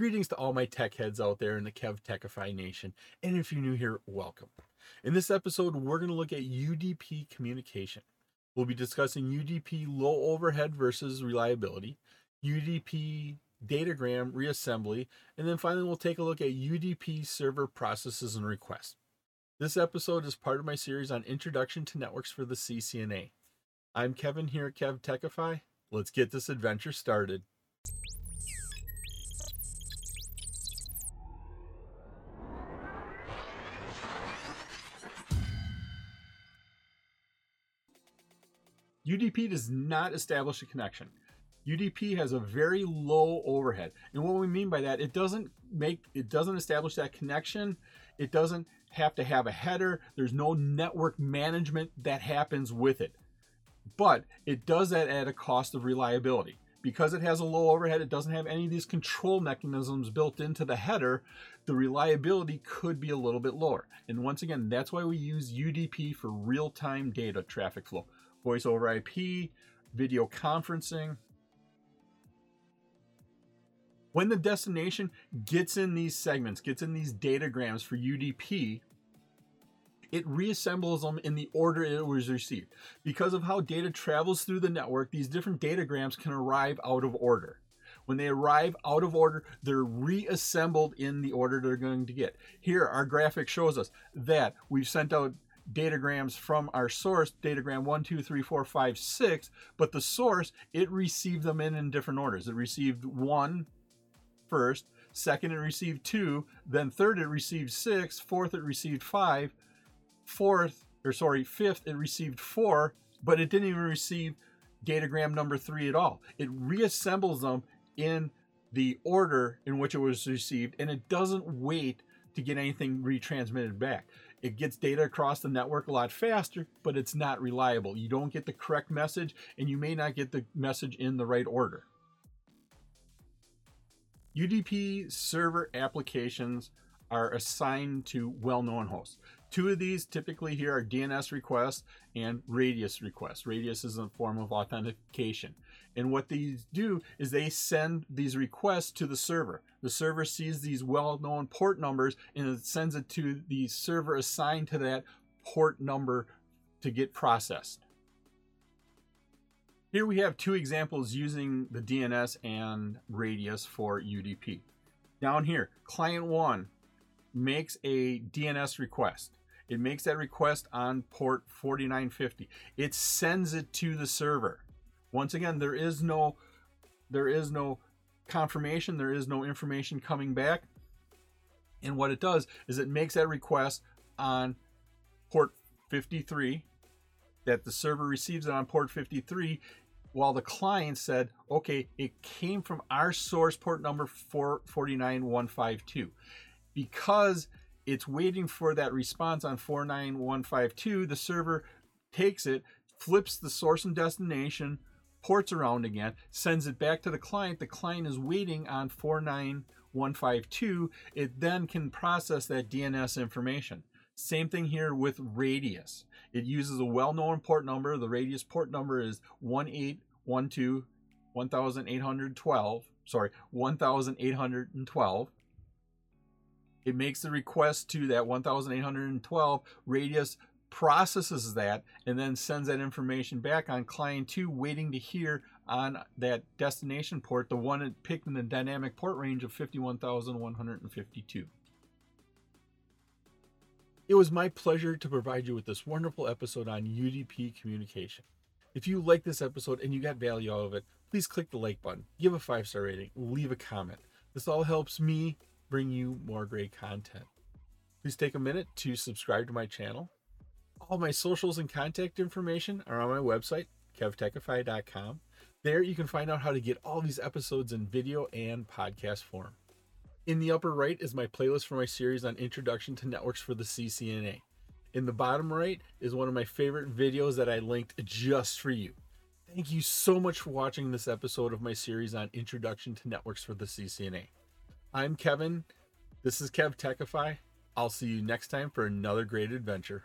Greetings to all my tech heads out there in the KevTechify Nation. And if you're new here, welcome. In this episode, we're going to look at UDP communication. We'll be discussing UDP low overhead versus reliability, UDP datagram reassembly, and then finally we'll take a look at UDP server processes and requests. This episode is part of my series on Introduction to Networks for the CCNA. I'm Kevin here at KevTechify. Let's get this adventure started. UDP does not establish a connection. UDP has a very low overhead. And what we mean by that, it doesn't make it doesn't establish that connection. It doesn't have to have a header. There's no network management that happens with it. But it does that at a cost of reliability. Because it has a low overhead, it doesn't have any of these control mechanisms built into the header, the reliability could be a little bit lower. And once again, that's why we use UDP for real-time data traffic flow voice over IP, video conferencing. When the destination gets in these segments, gets in these datagrams for UDP, it reassembles them in the order it was received. Because of how data travels through the network, these different datagrams can arrive out of order. When they arrive out of order, they're reassembled in the order they're going to get. Here, our graphic shows us that we've sent out datagrams from our source, datagram one, two, three, four, five, six, but the source, it received them in in different orders. It received one first, second it received two, then third it received six, fourth it received five, fourth, or sorry, fifth it received four, but it didn't even receive datagram number three at all. It reassembles them in the order in which it was received, and it doesn't wait to get anything retransmitted back. It gets data across the network a lot faster, but it's not reliable. You don't get the correct message, and you may not get the message in the right order. UDP server applications are assigned to well-known hosts. Two of these typically here are DNS requests and radius requests. Radius is a form of authentication. And what these do is they send these requests to the server. The server sees these well-known port numbers and it sends it to the server assigned to that port number to get processed. Here we have two examples using the DNS and radius for UDP. Down here, client one makes a DNS request. It makes that request on port 4950. It sends it to the server. Once again, there is no there is no confirmation, there is no information coming back. And what it does is it makes that request on port 53 that the server receives it on port 53 while the client said, okay, it came from our source port number 449152. Because it's waiting for that response on 49152. The server takes it, flips the source and destination, ports around again, sends it back to the client. The client is waiting on 49152. It then can process that DNS information. Same thing here with radius. It uses a well-known port number. The radius port number is 1812 1812. Sorry, 1812 it makes the request to that 1812 radius processes that and then sends that information back on client 2 waiting to hear on that destination port the one it picked in the dynamic port range of 51152 it was my pleasure to provide you with this wonderful episode on UDP communication. If you like this episode and you got value out of it, please click the like button, give a five star rating, leave a comment. This all helps me bring you more great content. Please take a minute to subscribe to my channel. All my socials and contact information are on my website, kevtechify.com. There you can find out how to get all these episodes in video and podcast form. In the upper right is my playlist for my series on Introduction to Networks for the CCNA. In the bottom right is one of my favorite videos that I linked just for you. Thank you so much for watching this episode of my series on Introduction to Networks for the CCNA. I'm Kevin. This is KevTechify. I'll see you next time for another great adventure.